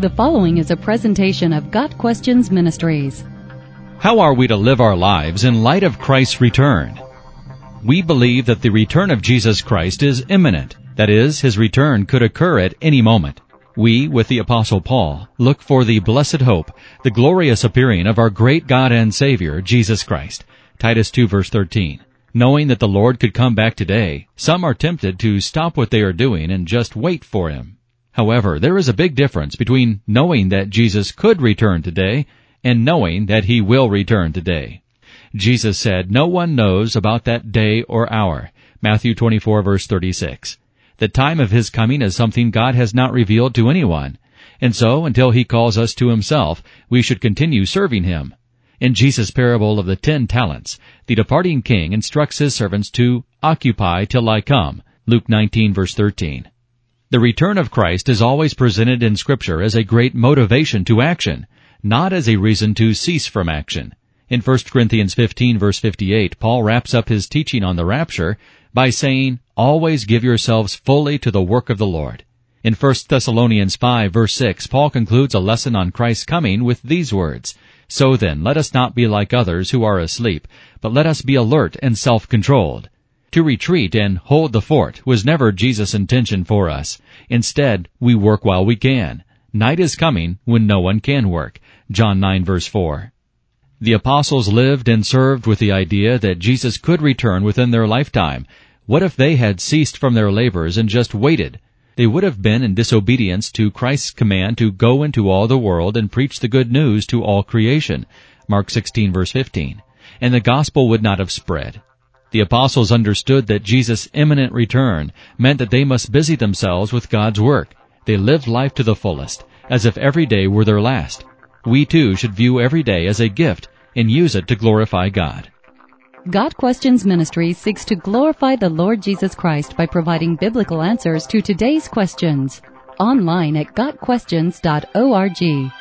The following is a presentation of Got Questions Ministries. How are we to live our lives in light of Christ's return? We believe that the return of Jesus Christ is imminent. That is, his return could occur at any moment. We, with the Apostle Paul, look for the blessed hope, the glorious appearing of our great God and Savior, Jesus Christ. Titus 2 verse 13. Knowing that the Lord could come back today, some are tempted to stop what they are doing and just wait for Him. However, there is a big difference between knowing that Jesus could return today and knowing that He will return today. Jesus said, no one knows about that day or hour. Matthew 24 verse 36. The time of His coming is something God has not revealed to anyone. And so, until He calls us to Himself, we should continue serving Him. In Jesus' parable of the ten talents, the departing king instructs his servants to occupy till I come. Luke 19 verse 13. The return of Christ is always presented in scripture as a great motivation to action, not as a reason to cease from action. In 1 Corinthians 15 verse 58, Paul wraps up his teaching on the rapture by saying, always give yourselves fully to the work of the Lord. In 1 Thessalonians 5 verse 6, Paul concludes a lesson on Christ's coming with these words, So then, let us not be like others who are asleep, but let us be alert and self-controlled. To retreat and hold the fort was never Jesus' intention for us. Instead, we work while we can. Night is coming when no one can work. John 9 verse 4. The apostles lived and served with the idea that Jesus could return within their lifetime. What if they had ceased from their labors and just waited? They would have been in disobedience to Christ's command to go into all the world and preach the good news to all creation. Mark 16 verse 15. And the gospel would not have spread. The apostles understood that Jesus' imminent return meant that they must busy themselves with God's work. They lived life to the fullest, as if every day were their last. We too should view every day as a gift and use it to glorify God. Got Questions Ministry seeks to glorify the Lord Jesus Christ by providing biblical answers to today's questions. Online at GotQuestions.org.